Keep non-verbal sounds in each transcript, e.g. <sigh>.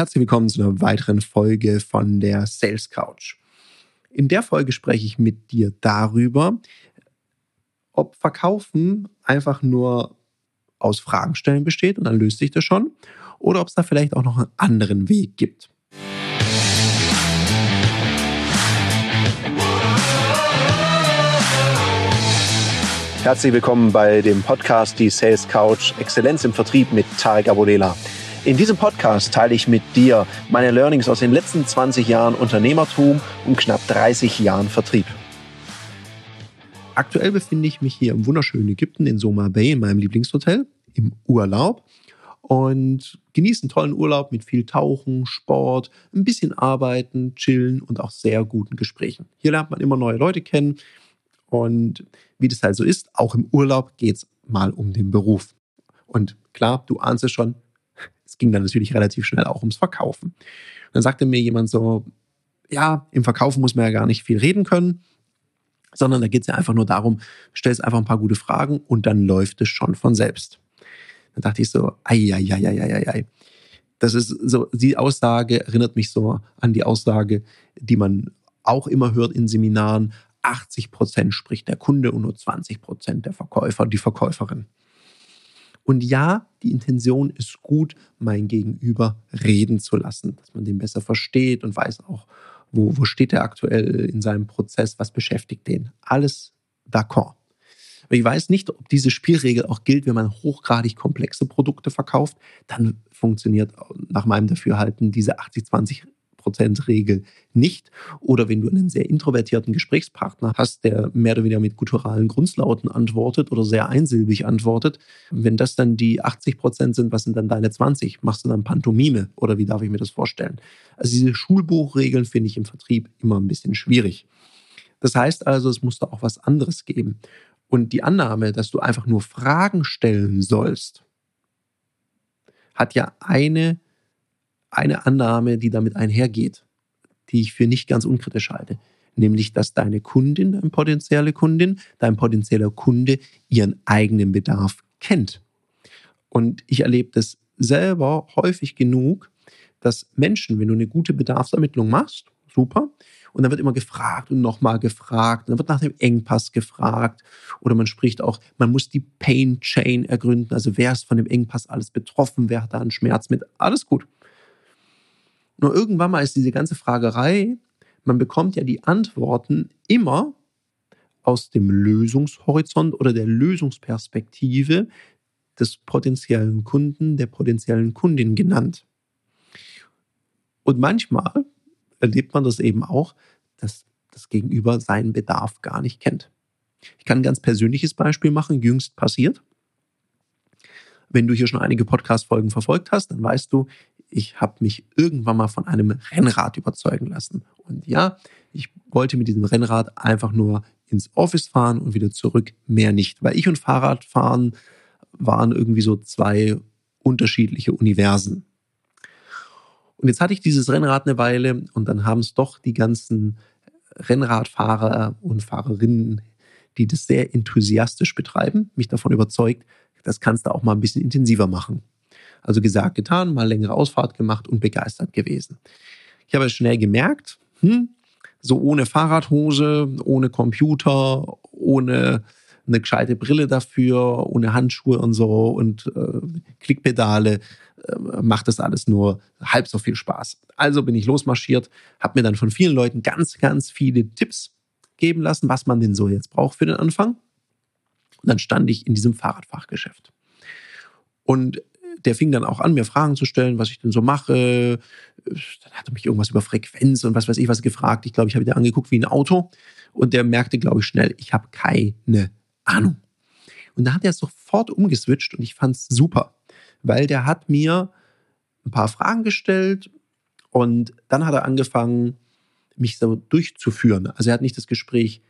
Herzlich willkommen zu einer weiteren Folge von der Sales Couch. In der Folge spreche ich mit dir darüber, ob Verkaufen einfach nur aus Fragen stellen besteht und dann löst sich das schon oder ob es da vielleicht auch noch einen anderen Weg gibt. Herzlich willkommen bei dem Podcast Die Sales Couch Exzellenz im Vertrieb mit Tarek Abodela. In diesem Podcast teile ich mit dir meine Learnings aus den letzten 20 Jahren Unternehmertum und knapp 30 Jahren Vertrieb. Aktuell befinde ich mich hier im wunderschönen Ägypten in Soma Bay in meinem Lieblingshotel im Urlaub und genieße einen tollen Urlaub mit viel Tauchen, Sport, ein bisschen Arbeiten, Chillen und auch sehr guten Gesprächen. Hier lernt man immer neue Leute kennen und wie das halt so ist, auch im Urlaub geht es mal um den Beruf. Und klar, du ahnst es schon, es ging dann natürlich relativ schnell auch ums Verkaufen. Und dann sagte mir jemand so, ja, im Verkaufen muss man ja gar nicht viel reden können, sondern da geht es ja einfach nur darum, stellst einfach ein paar gute Fragen und dann läuft es schon von selbst. Dann dachte ich so, ei, ei, ei, ei, ei, ei. Das ist so, die Aussage erinnert mich so an die Aussage, die man auch immer hört in Seminaren. 80 Prozent spricht der Kunde und nur 20 Prozent der Verkäufer, die Verkäuferin. Und ja, die Intention ist gut, mein Gegenüber reden zu lassen, dass man den besser versteht und weiß auch, wo, wo steht er aktuell in seinem Prozess, was beschäftigt den. Alles d'accord. Aber ich weiß nicht, ob diese Spielregel auch gilt, wenn man hochgradig komplexe Produkte verkauft. Dann funktioniert nach meinem Dafürhalten diese 80-20 Prozent-Regel nicht. Oder wenn du einen sehr introvertierten Gesprächspartner hast, der mehr oder weniger mit gutturalen Grundlauten antwortet oder sehr einsilbig antwortet, wenn das dann die 80 Prozent sind, was sind dann deine 20? Machst du dann Pantomime oder wie darf ich mir das vorstellen? Also diese Schulbuchregeln finde ich im Vertrieb immer ein bisschen schwierig. Das heißt also, es muss da auch was anderes geben. Und die Annahme, dass du einfach nur Fragen stellen sollst, hat ja eine eine Annahme, die damit einhergeht, die ich für nicht ganz unkritisch halte. Nämlich, dass deine Kundin, deine potenzielle Kundin, dein potenzieller Kunde ihren eigenen Bedarf kennt. Und ich erlebe das selber häufig genug, dass Menschen, wenn du eine gute Bedarfsermittlung machst, super, und dann wird immer gefragt und nochmal gefragt, und dann wird nach dem Engpass gefragt oder man spricht auch, man muss die Pain Chain ergründen, also wer ist von dem Engpass alles betroffen, wer hat da einen Schmerz mit, alles gut. Nur irgendwann mal ist diese ganze Fragerei, man bekommt ja die Antworten immer aus dem Lösungshorizont oder der Lösungsperspektive des potenziellen Kunden, der potenziellen Kundin genannt. Und manchmal erlebt man das eben auch, dass das Gegenüber seinen Bedarf gar nicht kennt. Ich kann ein ganz persönliches Beispiel machen, jüngst passiert. Wenn du hier schon einige Podcast-Folgen verfolgt hast, dann weißt du, ich habe mich irgendwann mal von einem Rennrad überzeugen lassen. Und ja, ich wollte mit diesem Rennrad einfach nur ins Office fahren und wieder zurück, mehr nicht. Weil ich und Fahrradfahren waren irgendwie so zwei unterschiedliche Universen. Und jetzt hatte ich dieses Rennrad eine Weile und dann haben es doch die ganzen Rennradfahrer und Fahrerinnen, die das sehr enthusiastisch betreiben, mich davon überzeugt, das kannst du auch mal ein bisschen intensiver machen. Also gesagt, getan, mal längere Ausfahrt gemacht und begeistert gewesen. Ich habe schnell gemerkt, hm, so ohne Fahrradhose, ohne Computer, ohne eine gescheite Brille dafür, ohne Handschuhe und so und äh, Klickpedale äh, macht das alles nur halb so viel Spaß. Also bin ich losmarschiert, habe mir dann von vielen Leuten ganz, ganz viele Tipps geben lassen, was man denn so jetzt braucht für den Anfang. Und dann stand ich in diesem Fahrradfachgeschäft. Und der fing dann auch an, mir Fragen zu stellen, was ich denn so mache. Dann hat er mich irgendwas über Frequenz und was weiß ich was gefragt. Ich glaube, ich habe ihn angeguckt wie ein Auto. Und der merkte, glaube ich, schnell, ich habe keine Ahnung. Und da hat er sofort umgeswitcht und ich fand es super, weil der hat mir ein paar Fragen gestellt und dann hat er angefangen, mich so durchzuführen. Also er hat nicht das Gespräch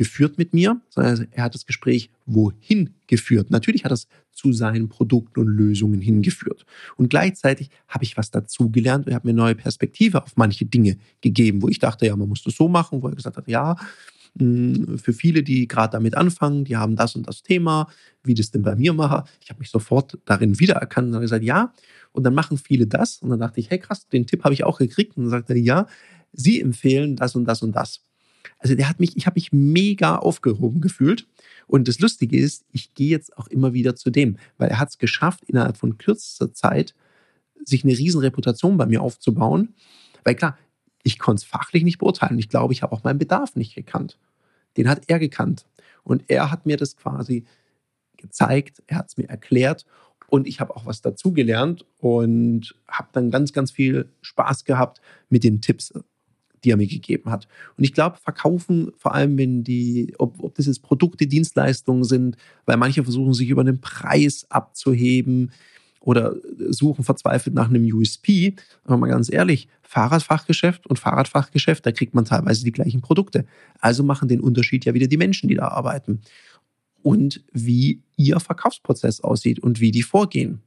geführt mit mir, sondern er hat das Gespräch wohin geführt. Natürlich hat er es zu seinen Produkten und Lösungen hingeführt. Und gleichzeitig habe ich was dazugelernt und er hat mir neue Perspektive auf manche Dinge gegeben, wo ich dachte, ja, man muss das so machen, wo er gesagt hat, ja, hm, für viele, die gerade damit anfangen, die haben das und das Thema, wie das denn bei mir mache. Ich habe mich sofort darin wiedererkannt und habe gesagt, ja. Und dann machen viele das. Und dann dachte ich, hey krass, den Tipp habe ich auch gekriegt. Und dann sagte er, ja, Sie empfehlen das und das und das. Also der hat mich, ich habe mich mega aufgehoben gefühlt. Und das Lustige ist, ich gehe jetzt auch immer wieder zu dem, weil er hat es geschafft, innerhalb von kürzester Zeit sich eine riesen Reputation bei mir aufzubauen. Weil klar, ich konnte es fachlich nicht beurteilen. Ich glaube, ich habe auch meinen Bedarf nicht gekannt. Den hat er gekannt. Und er hat mir das quasi gezeigt, er hat es mir erklärt und ich habe auch was dazugelernt und habe dann ganz, ganz viel Spaß gehabt mit den Tipps, die er mir gegeben hat. Und ich glaube, verkaufen, vor allem wenn die, ob, ob das jetzt Produkte, Dienstleistungen sind, weil manche versuchen sich über den Preis abzuheben, oder suchen verzweifelt nach einem USP. Aber mal ganz ehrlich, Fahrradfachgeschäft und Fahrradfachgeschäft, da kriegt man teilweise die gleichen Produkte. Also machen den Unterschied ja wieder die Menschen, die da arbeiten. Und wie ihr Verkaufsprozess aussieht und wie die vorgehen.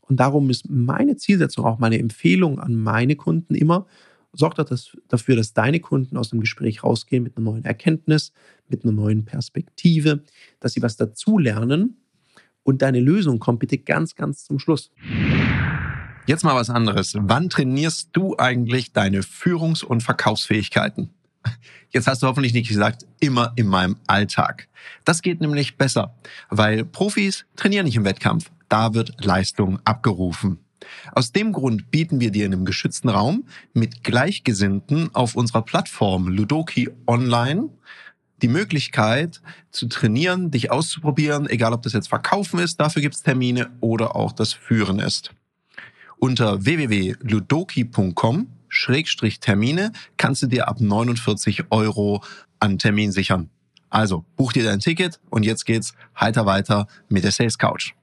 Und darum ist meine Zielsetzung, auch meine Empfehlung an meine Kunden immer, sorgt dafür, dass deine Kunden aus dem Gespräch rausgehen mit einer neuen Erkenntnis, mit einer neuen Perspektive, dass sie was dazulernen und deine Lösung kommt bitte ganz, ganz zum Schluss. Jetzt mal was anderes. Wann trainierst du eigentlich deine Führungs- und Verkaufsfähigkeiten? Jetzt hast du hoffentlich nicht gesagt, immer in meinem Alltag. Das geht nämlich besser, weil Profis trainieren nicht im Wettkampf. Da wird Leistung abgerufen. Aus dem Grund bieten wir dir in einem geschützten Raum mit Gleichgesinnten auf unserer Plattform Ludoki Online die Möglichkeit zu trainieren, dich auszuprobieren, egal ob das jetzt Verkaufen ist, dafür gibt es Termine oder auch das Führen ist. Unter www.ludoki.com Termine kannst du dir ab 49 Euro an Termin sichern. Also buch dir dein Ticket und jetzt geht's heiter weiter mit der Sales Couch.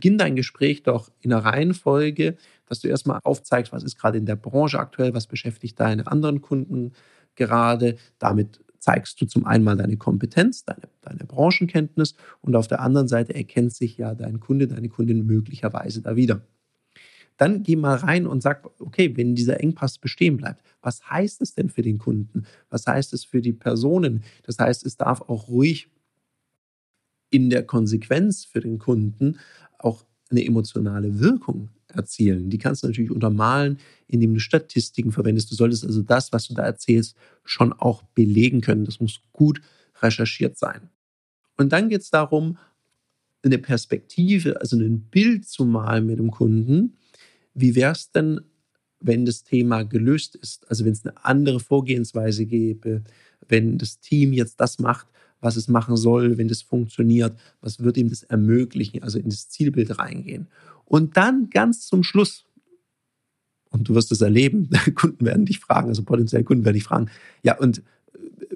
Beginn dein Gespräch doch in einer Reihenfolge, dass du erstmal aufzeigst, was ist gerade in der Branche aktuell, was beschäftigt deine anderen Kunden gerade. Damit zeigst du zum einen mal deine Kompetenz, deine, deine Branchenkenntnis und auf der anderen Seite erkennt sich ja dein Kunde, deine Kundin möglicherweise da wieder. Dann geh mal rein und sag, okay, wenn dieser Engpass bestehen bleibt, was heißt es denn für den Kunden? Was heißt es für die Personen? Das heißt, es darf auch ruhig in der Konsequenz für den Kunden auch eine emotionale Wirkung erzielen. Die kannst du natürlich untermalen, indem du Statistiken verwendest. Du solltest also das, was du da erzählst, schon auch belegen können. Das muss gut recherchiert sein. Und dann geht es darum, eine Perspektive, also ein Bild zu malen mit dem Kunden. Wie wäre es denn, wenn das Thema gelöst ist? Also wenn es eine andere Vorgehensweise gäbe, wenn das Team jetzt das macht, was es machen soll, wenn das funktioniert, was wird ihm das ermöglichen, also in das Zielbild reingehen. Und dann ganz zum Schluss, und du wirst es erleben, <laughs> Kunden werden dich fragen, also potenzielle Kunden werden dich fragen, ja, und äh,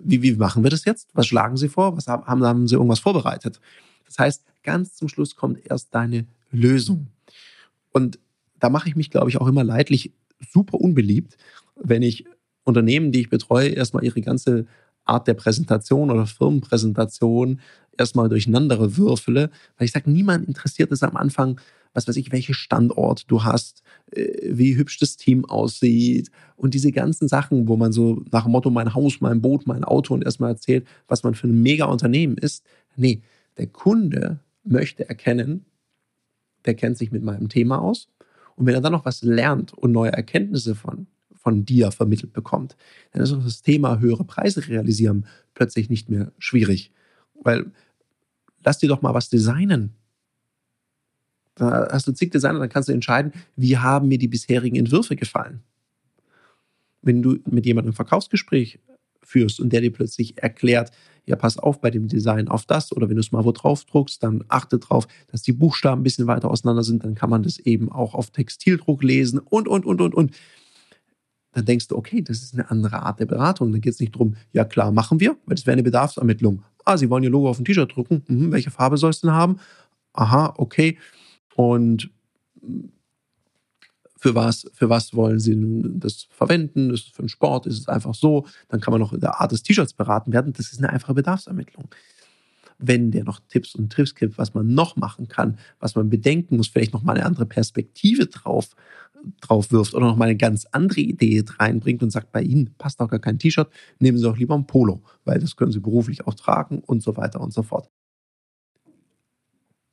wie, wie machen wir das jetzt? Was schlagen sie vor? Was haben, haben sie irgendwas vorbereitet? Das heißt, ganz zum Schluss kommt erst deine Lösung. Und da mache ich mich, glaube ich, auch immer leidlich super unbeliebt, wenn ich Unternehmen, die ich betreue, erstmal ihre ganze Art der Präsentation oder Firmenpräsentation erstmal durcheinander würfele, weil ich sage, niemand interessiert es am Anfang, was weiß ich, welche Standort du hast, äh, wie hübsch das Team aussieht und diese ganzen Sachen, wo man so nach dem Motto mein Haus, mein Boot, mein Auto und erstmal erzählt, was man für ein mega Unternehmen ist. Nee, der Kunde möchte erkennen, der kennt sich mit meinem Thema aus und wenn er dann noch was lernt und neue Erkenntnisse von von dir vermittelt bekommt, dann ist auch das Thema höhere Preise realisieren plötzlich nicht mehr schwierig. Weil lass dir doch mal was designen. Da hast du zig Designer, dann kannst du entscheiden, wie haben mir die bisherigen Entwürfe gefallen. Wenn du mit jemandem ein Verkaufsgespräch führst und der dir plötzlich erklärt, ja, pass auf bei dem Design auf das oder wenn du es mal wo drauf druckst, dann achte drauf, dass die Buchstaben ein bisschen weiter auseinander sind, dann kann man das eben auch auf Textildruck lesen und, und, und, und, und. Dann denkst du, okay, das ist eine andere Art der Beratung. Dann geht es nicht darum, ja klar, machen wir, weil das wäre eine Bedarfsermittlung. Ah, Sie wollen Ihr Logo auf ein T-Shirt drucken. Mhm, welche Farbe soll es denn haben? Aha, okay. Und für was, für was wollen Sie das verwenden? Ist es für einen Sport? Ist es einfach so? Dann kann man noch in der Art des T-Shirts beraten werden. Das ist eine einfache Bedarfsermittlung. Wenn der noch Tipps und Tricks gibt, was man noch machen kann, was man bedenken muss, vielleicht noch mal eine andere Perspektive drauf drauf wirft oder noch mal eine ganz andere Idee reinbringt und sagt, bei Ihnen passt doch gar kein T-Shirt, nehmen Sie doch lieber ein Polo, weil das können Sie beruflich auch tragen und so weiter und so fort.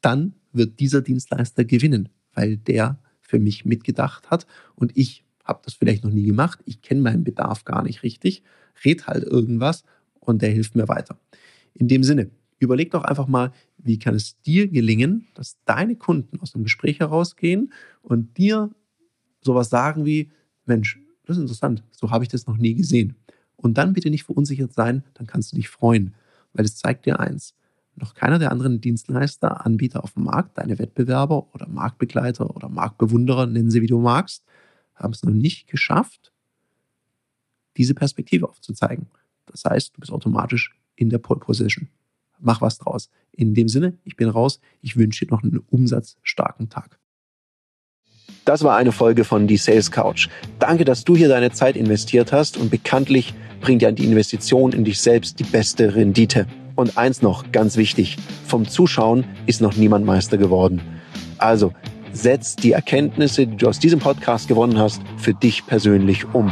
Dann wird dieser Dienstleister gewinnen, weil der für mich mitgedacht hat und ich habe das vielleicht noch nie gemacht, ich kenne meinen Bedarf gar nicht richtig, red halt irgendwas und der hilft mir weiter. In dem Sinne, überleg doch einfach mal, wie kann es dir gelingen, dass deine Kunden aus dem Gespräch herausgehen und dir sowas sagen wie, Mensch, das ist interessant, so habe ich das noch nie gesehen. Und dann bitte nicht verunsichert sein, dann kannst du dich freuen, weil es zeigt dir eins. Noch keiner der anderen Dienstleister, Anbieter auf dem Markt, deine Wettbewerber oder Marktbegleiter oder Marktbewunderer, nennen sie wie du magst, haben es noch nicht geschafft, diese Perspektive aufzuzeigen. Das heißt, du bist automatisch in der Pole Position mach was draus. In dem Sinne, ich bin raus. Ich wünsche dir noch einen umsatzstarken Tag. Das war eine Folge von Die Sales Couch. Danke, dass du hier deine Zeit investiert hast und bekanntlich bringt ja die Investition in dich selbst die beste Rendite. Und eins noch, ganz wichtig, vom Zuschauen ist noch niemand Meister geworden. Also, setz die Erkenntnisse, die du aus diesem Podcast gewonnen hast, für dich persönlich um.